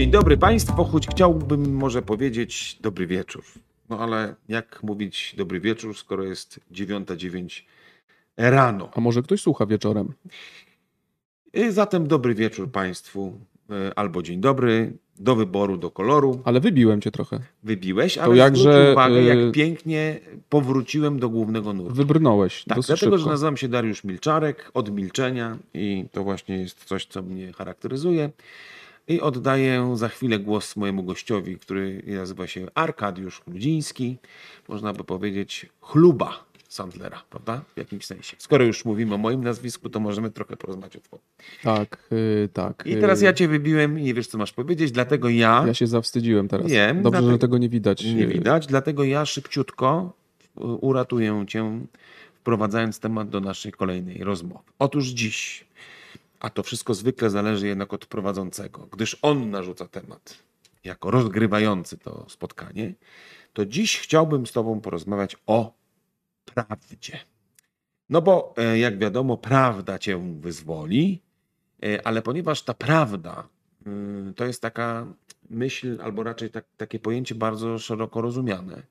Dzień dobry Państwu, choć chciałbym może powiedzieć dobry wieczór. No ale jak mówić dobry wieczór, skoro jest 9.09 rano. A może ktoś słucha wieczorem? I Zatem dobry wieczór Państwu, e, albo dzień dobry, do wyboru, do koloru. Ale wybiłem cię trochę. Wybiłeś, ale jakże, uwagę, jak pięknie powróciłem do głównego nurtu. Wybrnąłeś Tak, dlatego, że szybko. nazywam się Dariusz Milczarek, od milczenia i to właśnie jest coś, co mnie charakteryzuje. I oddaję za chwilę głos mojemu gościowi, który nazywa się Arkadiusz Chludziński. Można by powiedzieć chluba Sandlera, prawda? W jakimś sensie. Skoro już mówimy o moim nazwisku, to możemy trochę porozmawiać o twoim. Tak, y, tak. I teraz y, ja cię wybiłem i nie wiesz, co masz powiedzieć, dlatego ja... Ja się zawstydziłem teraz. Wiem, Dobrze, dlatego- że tego nie widać. Nie Y, widać, dlatego ja szybciutko y, uratuję cię, wprowadzając temat do naszej kolejnej rozmowy. Otóż dziś, a to wszystko zwykle zależy jednak od prowadzącego, gdyż on narzuca temat jako rozgrywający to spotkanie, to dziś chciałbym z Tobą porozmawiać o prawdzie. No bo, e, jak wiadomo, prawda Cię wyzwoli, e, ale ponieważ ta prawda y, to jest taka myśl, albo raczej tak, takie pojęcie bardzo szeroko rozumiane.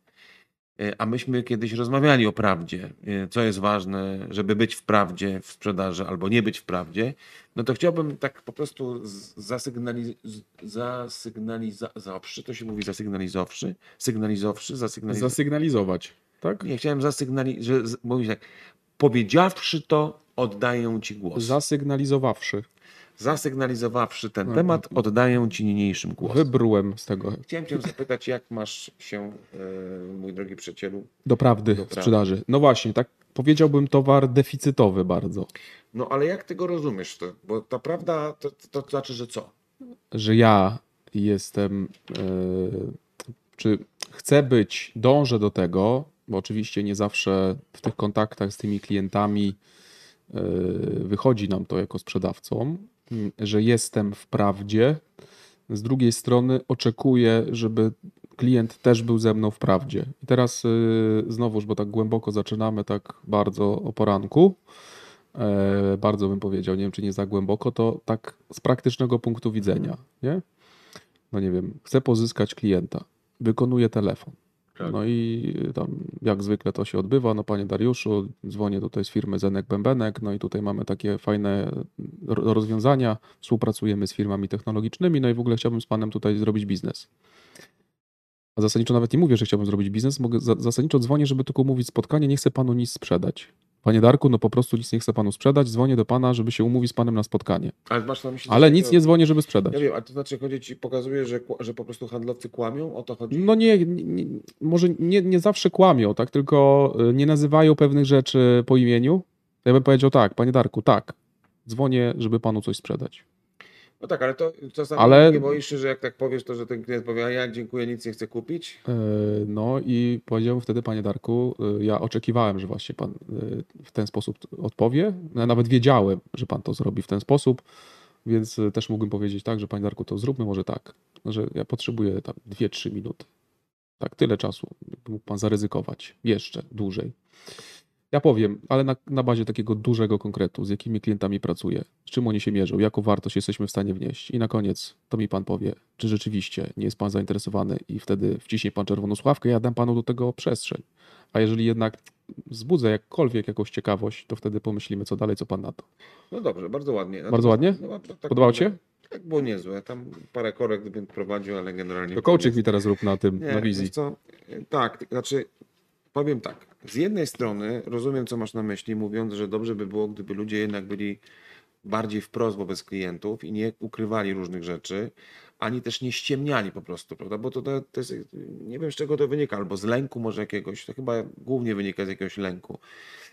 E, A myśmy kiedyś rozmawiali o prawdzie, e, co jest ważne, żeby być w prawdzie w sprzedaży albo nie być w prawdzie. No to chciałbym tak po prostu zasygnaliz- z- zasygnalizowawszy, to się mówi zasygnalizowszy, sygnalizowszy. Zasygnalizować, tak? Nie, chciałem zasygnalizować, że mówić tak, powiedziawszy to, oddaję Ci głos. Zasygnalizowawszy. Zasygnalizowawszy ten No, temat, oddaję Ci niniejszym głos. Wybrułem z tego. Chciałem Cię zapytać, jak masz się, e, mój drogi przyjacielu? Do prawdy Do prawdy. sprzedaży. No właśnie, tak powiedziałbym towar deficytowy bardzo. No ale jak Ty go rozumiesz? To? Bo ta prawda, to, to, znaczy, że co? Że ja jestem, e, czy chcę być, dążę do tego, bo oczywiście nie zawsze w tych kontaktach z tymi klientami wychodzi nam to jako sprzedawcom, że jestem w prawdzie. Z drugiej strony oczekuję, żeby klient też był ze mną w prawdzie. I teraz y, znowuż, bo tak głęboko zaczynamy, tak bardzo o poranku, e, bardzo bym powiedział, nie wiem czy nie za głęboko, to tak z praktycznego punktu widzenia, nie? No nie wiem, chcę pozyskać klienta, wykonuję telefon. Tak. No i tam jak zwykle to się odbywa, no panie Dariuszu, dzwonię tutaj z firmy Zenek Bębenek, no i tutaj mamy takie fajne ro- rozwiązania, współpracujemy z firmami technologicznymi, no i w ogóle chciałbym z panem tutaj zrobić biznes. A zasadniczo nawet nie mówię, że chciałbym zrobić biznes, mogę, za- zasadniczo dzwonię, żeby tylko umówić spotkanie, nie chcę panu nic sprzedać. Panie Darku, no po prostu nic nie chcę panu sprzedać, dzwonię do pana, żeby się umówić z panem na spotkanie. Ale masz na myśli... Ale nic takiego- nie dzwonię, żeby sprzedać. Ja wiem, a to znaczy chodzi Ci, pokazuje, że, że po prostu handlowcy kłamią? O to chodzi? No nie, nie, nie może nie, nie zawsze kłamią, tak, tylko y, nie nazywają pewnych rzeczy po imieniu. Ja bym powiedział tak, panie Darku, tak, dzwonię, żeby panu coś sprzedać. No tak, ale to czasami Ale- nie boisz się, że jak tak powiesz, to że ten klient powie, a ja dziękuję, nic nie chcę kupić? E, No i powiedziałem wtedy, panie Darku, y, ja oczekiwałem, że właśnie pan y, w ten sposób odpowie. Ja nawet wiedziałem, że pan to zrobi w ten sposób, więc też mógłbym powiedzieć tak, że panie Darku, to zróbmy może tak, że ja potrzebuję tam 2-3 minuty. Tak, tyle czasu mógł pan zaryzykować jeszcze dłużej. Ja powiem, ale na, na bazie takiego dużego konkretu, z jakimi klientami pracuję, z czym oni się mierzą, jaką wartość jesteśmy w stanie wnieść. I na koniec to mi pan powie, czy rzeczywiście nie jest pan zainteresowany i wtedy wciśnie pan czerwoną sławkę, ja dam panu do tego przestrzeń. A jeżeli jednak wzbudzę jakkolwiek jakąś ciekawość, to wtedy pomyślimy, co dalej, co pan na to. No dobrze, bardzo ładnie. Bardzo ładnie? No, tak Podobało ci się? Tak, było niezłe. Tam parę korekt bym prowadził, ale generalnie... To coaching mi teraz rób na tym, Nie, na wizji. co, tak, znaczy powiem tak. Z jednej strony rozumiem, co masz na myśli, mówiąc, że dobrze by było, gdyby ludzie jednak byli bardziej wprost wobec klientów i nie ukrywali różnych rzeczy, ani też nie ściemniali po prostu, prawda? Bo to, to, jest, nie wiem z czego to wynika, albo z lęku może jakiegoś, to chyba głównie wynika z jakiegoś lęku,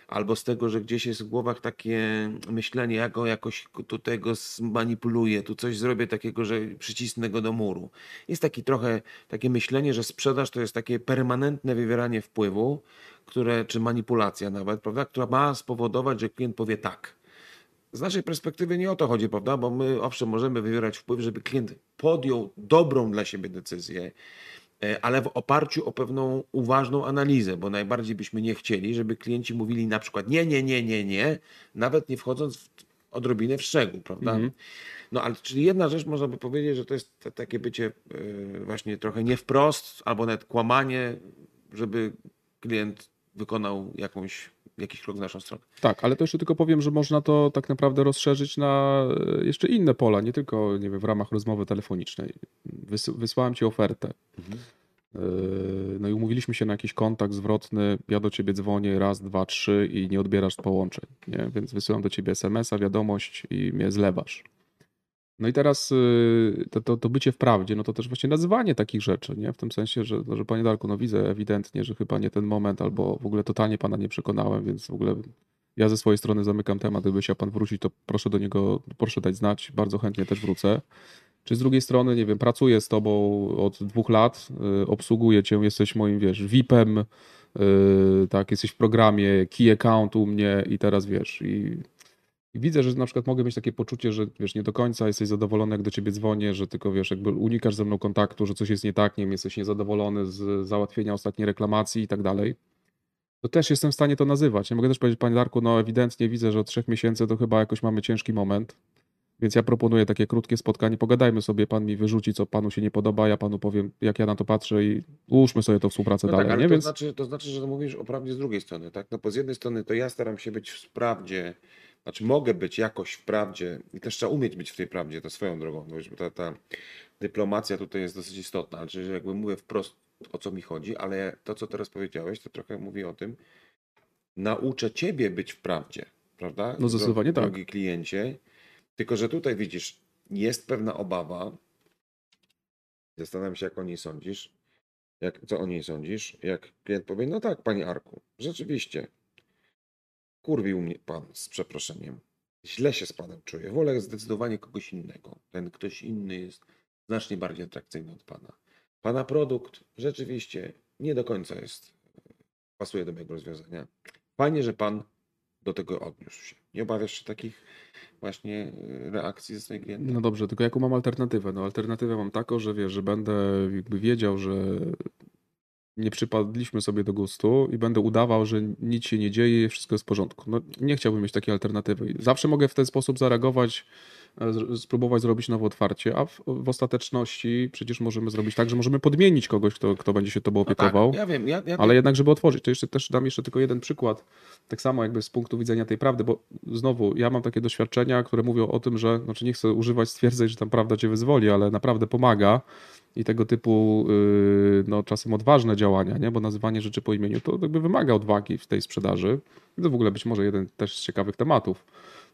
albo z tego, że gdzieś jest w głowach takie myślenie, jak go jakoś tutaj go zmanipuluję, tu coś zrobię takiego, że przycisnę go do muru. Jest taki trochę takie myślenie, że sprzedaż to jest takie permanentne wywieranie wpływu, które, czy manipulacja nawet, prawda, która ma spowodować, że klient powie tak. Z naszej perspektywy nie o to chodzi, prawda? Bo my owszem możemy wywierać wpływ, żeby klient podjął dobrą dla siebie decyzję, e, ale w oparciu o pewną uważną analizę, bo najbardziej byśmy nie chcieli, żeby klienci mówili na przykład nie, nie, nie, nie, nie, nawet nie wchodząc w odrobinę w szczegół, prawda? Mhm. No ale czyli jedna rzecz można by powiedzieć, że to jest te- takie bycie y, właśnie trochę nie wprost, albo nawet kłamanie, żeby klient wykonał jakąś, jakiś krok w naszą stronę. Tak, ale to jeszcze tylko powiem, że można to tak naprawdę rozszerzyć na e, jeszcze inne pola, nie tylko nie wiem, w ramach rozmowy telefonicznej. Wys wysłałem ci ofertę. Yy, No i umówiliśmy się na jakiś kontakt zwrotny. Ja do ciebie dzwonię raz, dwa, trzy i nie odbierasz połączeń. Nie? Więc wysyłam do ciebie SMS-a, wiadomość i mnie zlewasz. No i teraz yy, to, to, to bycie w prawdzie, no to też właśnie nazywanie takich rzeczy, nie? W tym sensie, że, że panie Darku, no widzę ewidentnie, że chyba nie ten moment, albo w ogóle totalnie pana nie przekonałem, więc w ogóle ja ze swojej strony zamykam temat. Gdyby chciał pan wrócić, to proszę do niego, proszę dać znać. Bardzo chętnie też wrócę. Czy z drugiej strony, nie wiem, pracuję z tobą od dwóch lat, y, obsługuję cię, jesteś moim, wiesz, VIP-em, y, tak, jesteś w programie, key account u mnie i teraz, wiesz, i, i widzę, że na przykład mogę mieć takie poczucie, że, wiesz, nie do końca jesteś zadowolony, jak do ciebie dzwonię, że tylko, wiesz, jakby unikasz ze mną kontaktu, że coś jest nie tak, nie wiem, jesteś niezadowolony z załatwienia ostatniej reklamacji i tak dalej. To też jestem w stanie to nazywać. Ja mogę też powiedzieć, panie Darku, no ewidentnie widzę, że od trzech miesięcy to chyba jakoś mamy ciężki moment. Więc ja proponuję takie krótkie spotkanie. Pogadajmy sobie, pan mi wyrzuci, co panu się nie podoba, ja panu powiem, jak ja na to patrzę i ułóżmy sobie to współpracę No dalej. tak, ale nie? to, Więc znaczy, to znaczy, że mówisz o prawdzie z drugiej strony, tak? No bo z jednej strony to ja staram się być w prawdzie, znaczy mogę być jakoś w prawdzie i też trzeba umieć być w tej prawdzie, to swoją drogą, no, bo ta, ta dyplomacja tutaj jest dosyć istotna, ale czyli jakby mówię wprost o co mi chodzi, ale to co teraz powiedziałeś, to trochę mówi o tym, nauczę ciebie być w prawdzie, prawda? No zdecydowanie tak. Drogi kliencie, tylko że tutaj widzisz, jest pewna obawa, zastanawiam się jak o niej sądzisz, jak, co o niej sądzisz? Jak klient powie, no tak, panie Arku, rzeczywiście, kurwił mnie pan z przeproszeniem. Źle się z panem czuję. Wolę zdecydowanie kogoś innego. Ten ktoś inny jest znacznie bardziej atrakcyjny od pana. Pana produkt rzeczywiście nie do końca jest, pasuje do mojego rozwiązania. Fajnie, że pan do tego odniósł się. Nie obawiasz się takich właśnie y, reakcji ze swoich klientów? no dobrze, tylko jaką mam alternatywę? No alternatywę mam taką, że wiesz, że będę jakby wiedział, że nie przypadliśmy sobie do gustu i będę udawał, że nic się nie dzieje, wszystko jest w porządku. No nie chciałbym mieć takiej alternatywy. Zawsze mogę w ten sposób zareagować, e, spróbować zrobić nowe otwarcie, a w, w ostateczności przecież możemy zrobić tak, że możemy podmienić kogoś, kto, kto będzie się tobą No tak, opiekował. ja wiem, ja, ja Ale jednak, żeby otworzyć, to jeszcze też dam jeszcze tylko jeden przykład, tak samo jakby z punktu widzenia tej prawdy, bo znowu ja mam takie doświadczenia, które mówią o tym, że, znaczy nie chcę używać stwierdzeń, że tam prawda cię wyzwoli, ale naprawdę pomaga i tego typu yy, no, czasem odważne działania, nie? bo nazywanie rzeczy po imieniu to jakby wymaga odwagi w tej sprzedaży. To w ogóle być może jeden też z ciekawych tematów.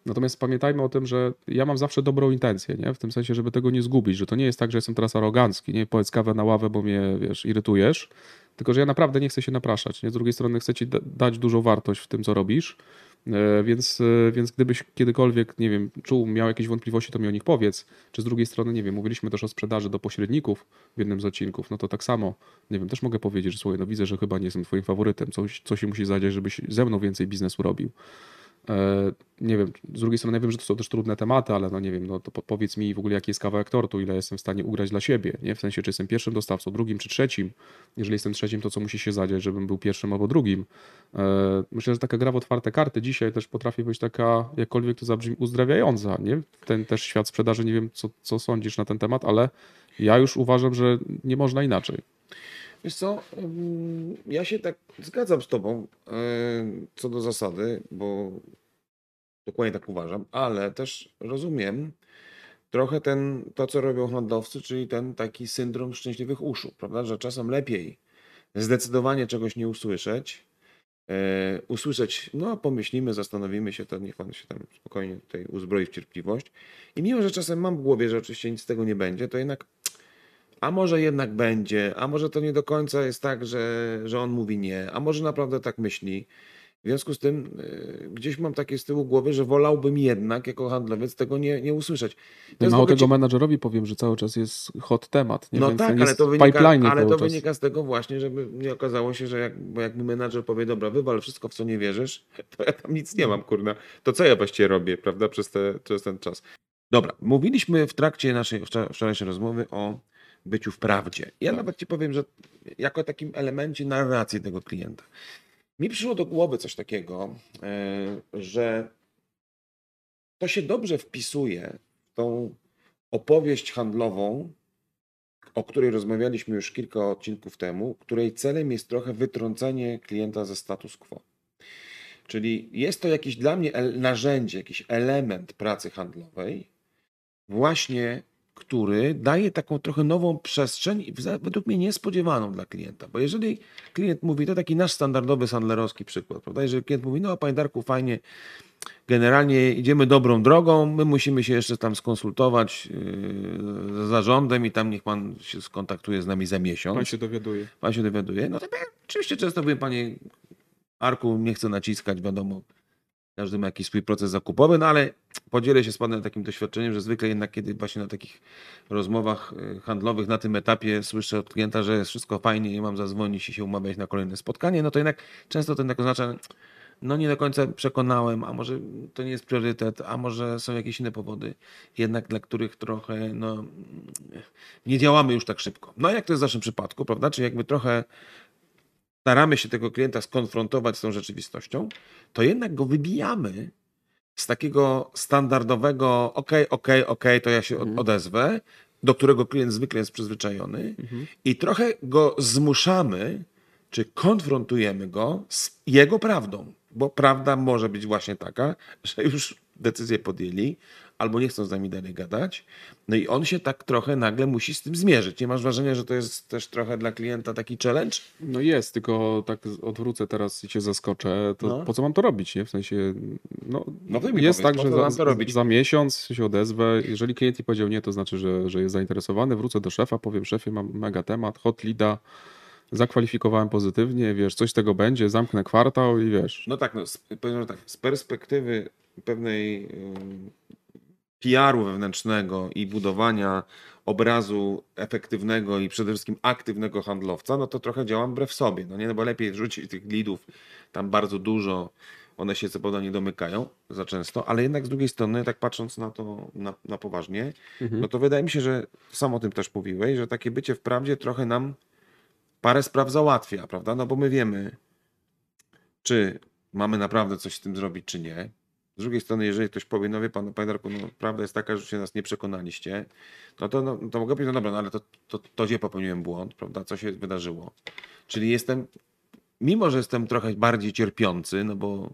Natomiast pamiętajmy o tym, że ja mam zawsze dobrą intencję, nie? w tym sensie, żeby tego nie zgubić, że to nie jest tak, że jestem teraz arogancki, nie powiedz kawę na ławę, bo mnie, wiesz, irytujesz, tylko że ja naprawdę nie chcę się napraszać, nie? Z drugiej strony chcę ci da- dać dużą wartość w tym, co robisz, więc, e, więc gdybyś kiedykolwiek, nie wiem, czuł, miał jakieś wątpliwości, to mi o nich powiedz, czy z drugiej strony, nie wiem, mówiliśmy też o sprzedaży do pośredników w jednym z odcinków, no to tak samo, nie wiem, też mogę powiedzieć, że słuchaj, no widzę, że chyba nie jestem twoim faworytem, coś, coś się musi zadziać, żebyś ze mną więcej biznesu robił. E, Nie wiem, z drugiej strony ja wiem, że to są też trudne tematy, ale no nie wiem, no to po- powiedz mi w ogóle jaki jest kawałek tortu, ile jestem w stanie ugrać dla siebie, nie? W sensie, czy jestem pierwszym dostawcą, drugim czy trzecim. Jeżeli jestem trzecim, to co musi się zadziać, żebym był pierwszym albo drugim. E, Myślę, że taka gra w otwarte karty dzisiaj też potrafi być taka, jakkolwiek to zabrzmi, uzdrawiająca, nie? Ten też świat sprzedaży, nie wiem co, co sądzisz na ten temat, ale ja już uważam, że nie można inaczej. Wiesz co, ja się tak zgadzam z tobą yy, co do zasady, bo dokładnie tak uważam, ale też rozumiem trochę ten, to co robią handlowcy, czyli ten taki syndrom szczęśliwych uszu, prawda, że czasem lepiej zdecydowanie czegoś nie usłyszeć, yy, usłyszeć, no pomyślimy, zastanowimy się, to niech pan się tam spokojnie tutaj uzbroi w cierpliwość. I mimo, że czasem mam w głowie, że oczywiście nic z tego nie będzie, to jednak a może jednak będzie, a może to nie do końca jest tak, że, że on mówi nie, a może naprawdę tak myśli. W związku z tym y, gdzieś mam takie z tyłu głowy, że wolałbym jednak jako handlowiec tego nie, nie usłyszeć. To mało tego cie- menadżerowi powiem, że cały czas jest hot temat. Nie? No Więc tak, ale to wynika, ale to wynika z tego właśnie, żeby nie okazało się, że jak, bo jak mi menadżer powie, dobra, wywal wszystko, w co nie wierzysz, to ja tam nic nie mam, kurna. To co ja właściwie robię, prawda, przez, te, przez ten czas. Dobra, mówiliśmy w trakcie naszej wczor- wczorajszej rozmowy o byciu w prawdzie. Ja Tak. nawet ci powiem, że jako takim elemencie narracji tego klienta. Mi przyszło do głowy coś takiego, e, że to się dobrze wpisuje w tą opowieść handlową, o której rozmawialiśmy już kilka odcinków temu, której celem jest trochę wytrącenie klienta ze status quo. Czyli jest to jakiś dla mnie narzędzie, jakiś element pracy handlowej, właśnie który daje taką trochę nową przestrzeń według mnie niespodziewaną dla klienta. Bo jeżeli klient mówi, to taki nasz standardowy sandlerowski przykład, prawda? Jeżeli klient mówi, no panie Darku, fajnie, generalnie idziemy dobrą drogą, my musimy się jeszcze tam skonsultować yy, z zarządem i tam niech pan się skontaktuje z nami za miesiąc. Pan się dowiaduje. Pan się dowiaduje. No to ja oczywiście często mówię, panie Arku, nie chcę naciskać, wiadomo, każdy ma jakiś swój proces zakupowy, no ale podzielę się z panem takim doświadczeniem, że zwykle jednak kiedy właśnie na takich rozmowach y, handlowych na tym etapie słyszę od klienta, że jest wszystko fajnie i mam zadzwonić i się umawiać na kolejne spotkanie, no to jednak często to jednak oznacza, no nie do końca przekonałem, a może to nie jest priorytet, a może są jakieś inne powody, jednak dla których trochę no, nie działamy już tak szybko. No jak to jest w naszym przypadku, prawda? Czyli jakby trochę staramy się tego klienta skonfrontować z tą rzeczywistością, to jednak go wybijamy z takiego standardowego ok, ok, ok, to ja się Mhm. odezwę, do którego klient zwykle jest przyzwyczajony Mhm. i trochę go zmuszamy, czy konfrontujemy go z jego prawdą, bo prawda może być właśnie taka, że już decyzję podjęli, albo nie chcą z nami dalej gadać, no i on się tak trochę nagle musi z tym zmierzyć. Nie masz wrażenia, że to jest też trochę dla klienta taki challenge? No jest, tylko tak odwrócę teraz i cię zaskoczę, to No. po co mam to robić, nie? W sensie, no, No jest powiedz, tak, że za, to robić? za miesiąc się odezwę, jeżeli klient mi powiedział nie, to znaczy, że, że jest zainteresowany, wrócę do szefa, powiem szefie, mam mega temat, hot leada, zakwalifikowałem pozytywnie, wiesz, coś z tego będzie, zamknę kwartał i wiesz. No tak, no, z, tak, z perspektywy pewnej PR-u wewnętrznego i budowania obrazu efektywnego i przede wszystkim aktywnego handlowca, no to trochę działam wbrew sobie. No nie, no bo lepiej rzucić tych lidów tam bardzo dużo, one się co prawda nie domykają za często, ale jednak z drugiej strony, tak patrząc na to na, na poważnie, Mhm. no to wydaje mi się, że sam o tym też mówiłeś, że takie bycie w prawdzie trochę nam parę spraw załatwia, prawda? No bo my wiemy, czy mamy naprawdę coś z tym zrobić, czy nie. Z drugiej strony, jeżeli ktoś powie, no wie pan, panie Darku, no, prawda jest taka, że się nas nie przekonaliście, no to, no, to mogę powiedzieć, no dobra, no ale to, to, to gdzie popełniłem błąd, prawda, co się wydarzyło. Czyli jestem, mimo że jestem trochę bardziej cierpiący, no bo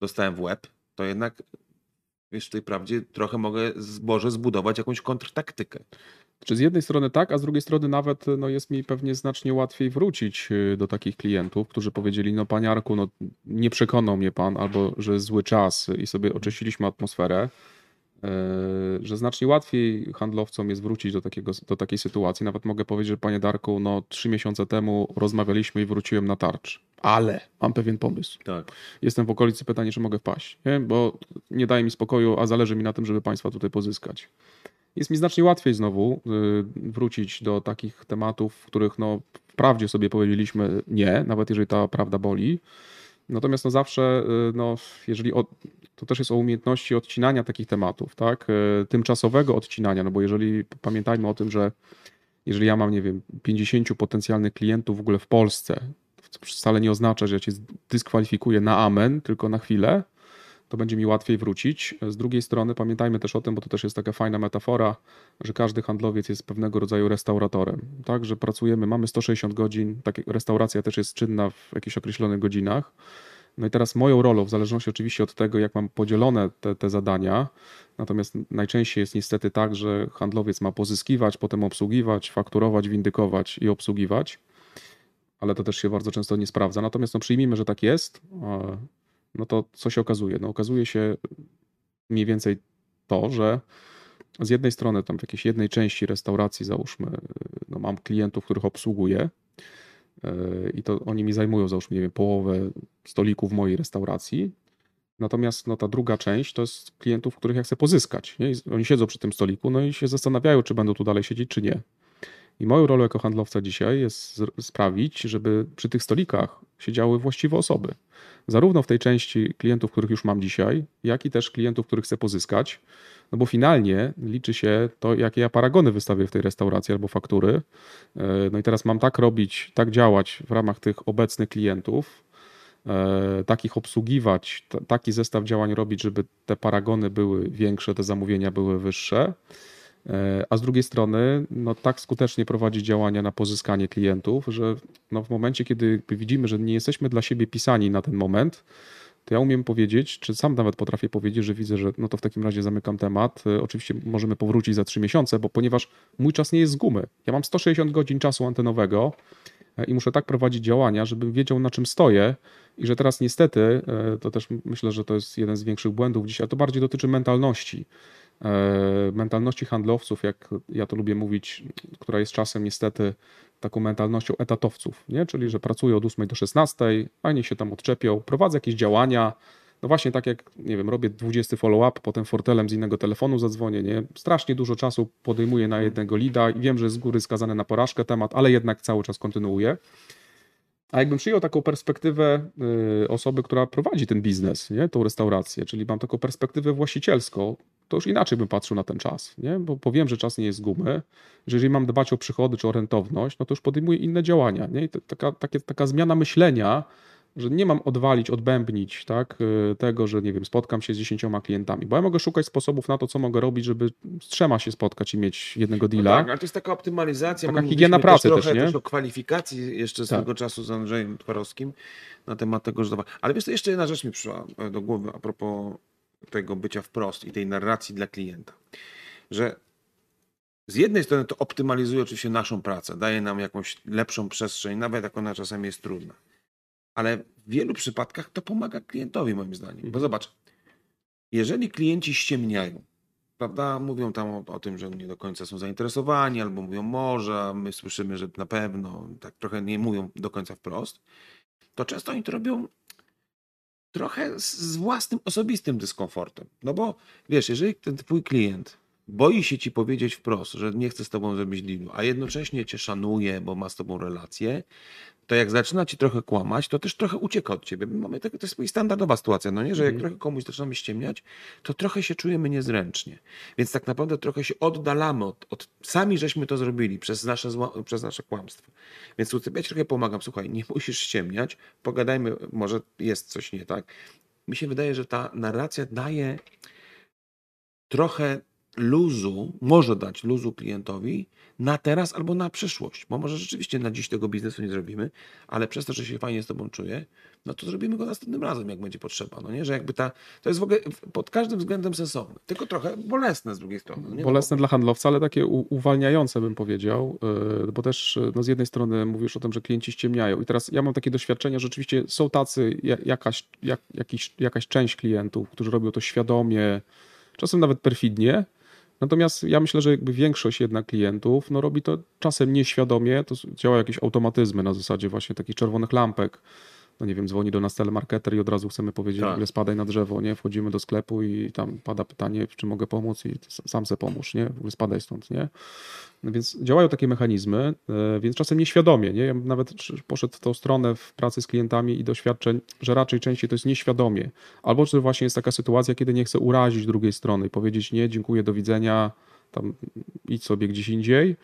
dostałem w łeb, to jednak wiesz, w tej prawdzie trochę mogę z- może zbudować jakąś kontrtaktykę. Czy z jednej strony tak, a z drugiej strony nawet no, jest mi pewnie znacznie łatwiej wrócić y, do takich klientów, którzy powiedzieli, no panie Arku, no nie przekonał mnie pan, albo że zły czas i sobie oczyściliśmy atmosferę, y, że znacznie łatwiej handlowcom jest wrócić do, takiego, do takiej sytuacji. Nawet mogę powiedzieć, że panie Darku, no trzy miesiące temu rozmawialiśmy i wróciłem na tarcz, ale mam pewien pomysł. Tak. Jestem w okolicy, pytanie, czy mogę wpaść, nie? bo nie daje mi spokoju, a zależy mi na tym, żeby państwa tutaj pozyskać. Jest mi znacznie łatwiej znowu y, wrócić do takich tematów, w których no, wprawdzie sobie powiedzieliśmy nie, nawet jeżeli ta prawda boli. Natomiast no zawsze, y, no, jeżeli od, to też jest o umiejętności odcinania takich tematów, tak? Y, Tymczasowego odcinania, no bo jeżeli pamiętajmy o tym, że jeżeli ja mam, nie wiem, 50 potencjalnych klientów w ogóle w Polsce, to wcale nie oznacza, że ja cię dyskwalifikuję na amen, tylko na chwilę, to będzie mi łatwiej wrócić. Z drugiej strony pamiętajmy też o tym, bo to też jest taka fajna metafora, że każdy handlowiec jest pewnego rodzaju restauratorem. Tak, że pracujemy, mamy 160 godzin, tak, restauracja też jest czynna w jakichś określonych godzinach. No i teraz moją rolą, w zależności oczywiście od tego, jak mam podzielone te, te zadania, natomiast najczęściej jest niestety tak, że handlowiec ma pozyskiwać, potem obsługiwać, fakturować, windykować i obsługiwać, ale to też się bardzo często nie sprawdza. Natomiast no, przyjmijmy, że tak jest, no to co się okazuje? No okazuje się mniej więcej to, że z jednej strony tam w jakiejś jednej części restauracji załóżmy, no mam klientów, których obsługuję yy, i to oni mi zajmują załóżmy, nie wiem, połowę stolików mojej restauracji. Natomiast no, ta druga część to jest klientów, których ja chcę pozyskać. Nie? Oni siedzą przy tym stoliku, no i się zastanawiają, czy będą tu dalej siedzieć, czy nie. I moją rolą jako handlowca dzisiaj jest sprawić, żeby przy tych stolikach siedziały właściwe osoby. Zarówno w tej części klientów, których już mam dzisiaj, jak i też klientów, których chcę pozyskać. No bo finalnie liczy się to, jakie ja paragony wystawię w tej restauracji albo faktury. E, No i teraz mam tak robić, tak działać w ramach tych obecnych klientów, e, takich obsługiwać, taki zestaw działań robić, żeby te paragony były większe, te zamówienia były wyższe. E, A z drugiej strony, no tak skutecznie prowadzić działania na pozyskanie klientów, że no w momencie, kiedy widzimy, że nie jesteśmy dla siebie pisani na ten moment, to ja umiem powiedzieć, czy sam nawet potrafię powiedzieć, że widzę, że no to w takim razie zamykam temat. E, Oczywiście możemy powrócić za trzy miesiące, bo ponieważ mój czas nie jest z gumy. Ja mam 160 godzin czasu antenowego e, i muszę tak prowadzić działania, żebym wiedział na czym stoję i że teraz niestety, to też myślę, że to jest jeden z większych błędów dzisiaj, a to bardziej dotyczy mentalności. E, Mentalności handlowców, jak ja to lubię mówić, która jest czasem niestety taką mentalnością etatowców, nie? czyli że pracuję od 8 do 16, fajnie się tam odczepią, prowadzę jakieś działania, no właśnie tak jak, nie wiem, robię 20 follow-up, potem fortelem z innego telefonu zadzwonię, nie? Strasznie dużo czasu podejmuję na jednego lida i wiem, że z góry skazany na porażkę temat, ale jednak cały czas kontynuuję. A jakbym przyjął taką perspektywę y, osoby, która prowadzi ten biznes, nie? tą restaurację, czyli mam taką perspektywę właścicielską, to już inaczej bym patrzył na ten czas, nie? bo powiem, że czas nie jest z gumy, że jeżeli mam dbać o przychody czy o rentowność, no to już podejmuję inne działania. Nie? I to, taka, takie, taka zmiana myślenia, że nie mam odwalić, odbębnić tak, y, tego, że nie wiem, spotkam się z dziesięcioma klientami, bo ja mogę szukać sposobów na to, co mogę robić, żeby z trzema się spotkać i mieć jednego No deala. tak, ale to jest taka optymalizacja. Taka higiena pracy też, też, trochę nie? o kwalifikacji jeszcze Tak. swego czasu z Andrzejem Twarowskim na temat tego, że... Ale wiesz, jeszcze jedna rzecz mi przyszła e, do głowy a propos tego bycia wprost i tej narracji dla klienta. Że z jednej strony to optymalizuje oczywiście naszą pracę, daje nam jakąś lepszą przestrzeń, nawet jak ona czasami jest trudna. Ale w wielu przypadkach to pomaga klientowi, moim zdaniem. Bo zobacz, jeżeli klienci ściemniają, prawda, mówią tam o, o tym, że nie do końca są zainteresowani, albo mówią może, a my słyszymy, że na pewno, tak trochę nie mówią do końca wprost, to często oni to robią trochę z, własnym osobistym dyskomfortem. No bo wiesz, jeżeli ten twój klient boi się ci powiedzieć wprost, że nie chce z tobą zrobić dealu, a jednocześnie cię szanuje, bo ma z tobą relację, to jak zaczyna ci trochę kłamać, to też trochę ucieka od ciebie. My mamy tak, to jest standardowa sytuacja, no nie? Że jak Mhm. trochę komuś zaczynamy ściemniać, to trochę się czujemy niezręcznie. Więc tak naprawdę trochę się oddalamy od, od sami żeśmy to zrobili przez nasze, zła, przez nasze kłamstwo. Więc tu ja ci trochę pomagam. Słuchaj, nie musisz ściemniać, pogadajmy, może jest coś nie tak. Mi się wydaje, że ta narracja daje trochę luzu, może dać luzu klientowi na teraz albo na przyszłość, bo może rzeczywiście na dziś tego biznesu nie zrobimy, ale przez to, że się fajnie z tobą czuję, no to zrobimy go następnym razem, jak będzie potrzeba, no nie, że jakby ta, to jest w ogóle pod każdym względem sensowne, tylko trochę bolesne z drugiej strony. no? Bolesne dla handlowca, ale takie uwalniające bym powiedział, yy, bo też yy, no z jednej strony mówisz o tym, że klienci ściemniają i teraz ja mam takie doświadczenia, że rzeczywiście są tacy, ja- jakaś, jak, jakiś, jakaś część klientów, którzy robią to świadomie, czasem nawet perfidnie, natomiast ja myślę, że jakby większość jednak klientów no robi to czasem nieświadomie, to działa jakieś automatyzmy na zasadzie właśnie takich czerwonych lampek, no nie wiem, dzwoni do nas telemarketer i od razu chcemy powiedzieć, Tak. spadaj na drzewo, nie? Wchodzimy do sklepu i tam pada pytanie, czy mogę pomóc i sam se pomóż, nie? W ogóle spadaj stąd, nie? No więc działają takie mechanizmy, e, więc czasem nieświadomie, nie? Ja nawet sz- poszedł w tą stronę w pracy z klientami i doświadczeń, że raczej częściej to jest nieświadomie. Albo czy właśnie jest taka sytuacja, kiedy nie chcę urazić drugiej strony i powiedzieć nie, dziękuję, do widzenia, tam idź sobie gdzieś indziej.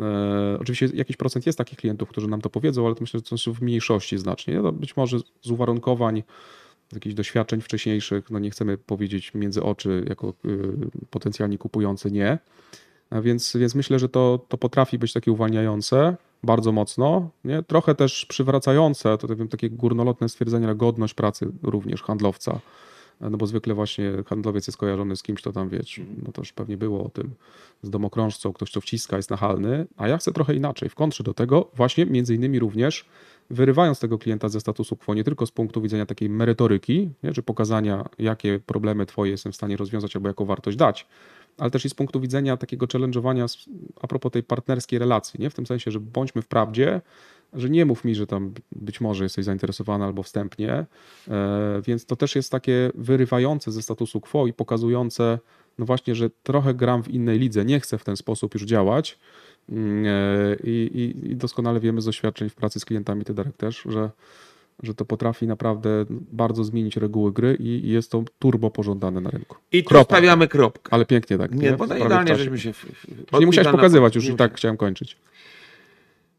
E, oczywiście jakiś procent jest takich klientów, którzy nam to powiedzą, ale to myślę, że są w mniejszości znacznie. No, być może z uwarunkowań, z jakichś doświadczeń wcześniejszych, no nie chcemy powiedzieć między oczy jako y, potencjalni kupujący nie. Więc, więc myślę, że to, to potrafi być takie uwalniające bardzo mocno, nie? trochę też przywracające, to wiem, takie górnolotne stwierdzenie, ale godność pracy również handlowca. No bo zwykle właśnie handlowiec jest kojarzony z kimś, kto tam wiesz, no to już pewnie było o tym, z domokrążcą, ktoś co wciska, jest nachalny, a ja chcę trochę inaczej, w kontrze do tego właśnie między innymi również wyrywając tego klienta ze statusu quo nie tylko z punktu widzenia takiej merytoryki, nie, czy pokazania jakie problemy twoje jestem w stanie rozwiązać albo jaką wartość dać, ale też i z punktu widzenia takiego challenge'owania a propos tej partnerskiej relacji, nie? w tym sensie, że bądźmy w prawdzie, że nie mów mi, że tam być może jesteś zainteresowany albo wstępnie, e, więc to też jest takie wyrywające ze statusu quo i pokazujące, no właśnie, że trochę gram w innej lidze, nie chcę w ten sposób już działać Mm, e, i, i, i doskonale wiemy z doświadczeń w pracy z klientami, ty Darek też, że, że to potrafi naprawdę bardzo zmienić reguły gry i, i jest to turbo pożądane na rynku. I tu Kropa. stawiamy kropkę. Ale pięknie tak. Nie, W bo prawie idealnie żeśmy się... w- w- Że Nie musiałeś pokazywać już nie i tak chciałem kończyć.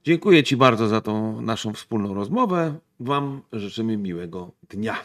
Dziękuję Ci bardzo za tą naszą wspólną rozmowę. Wam życzymy miłego dnia.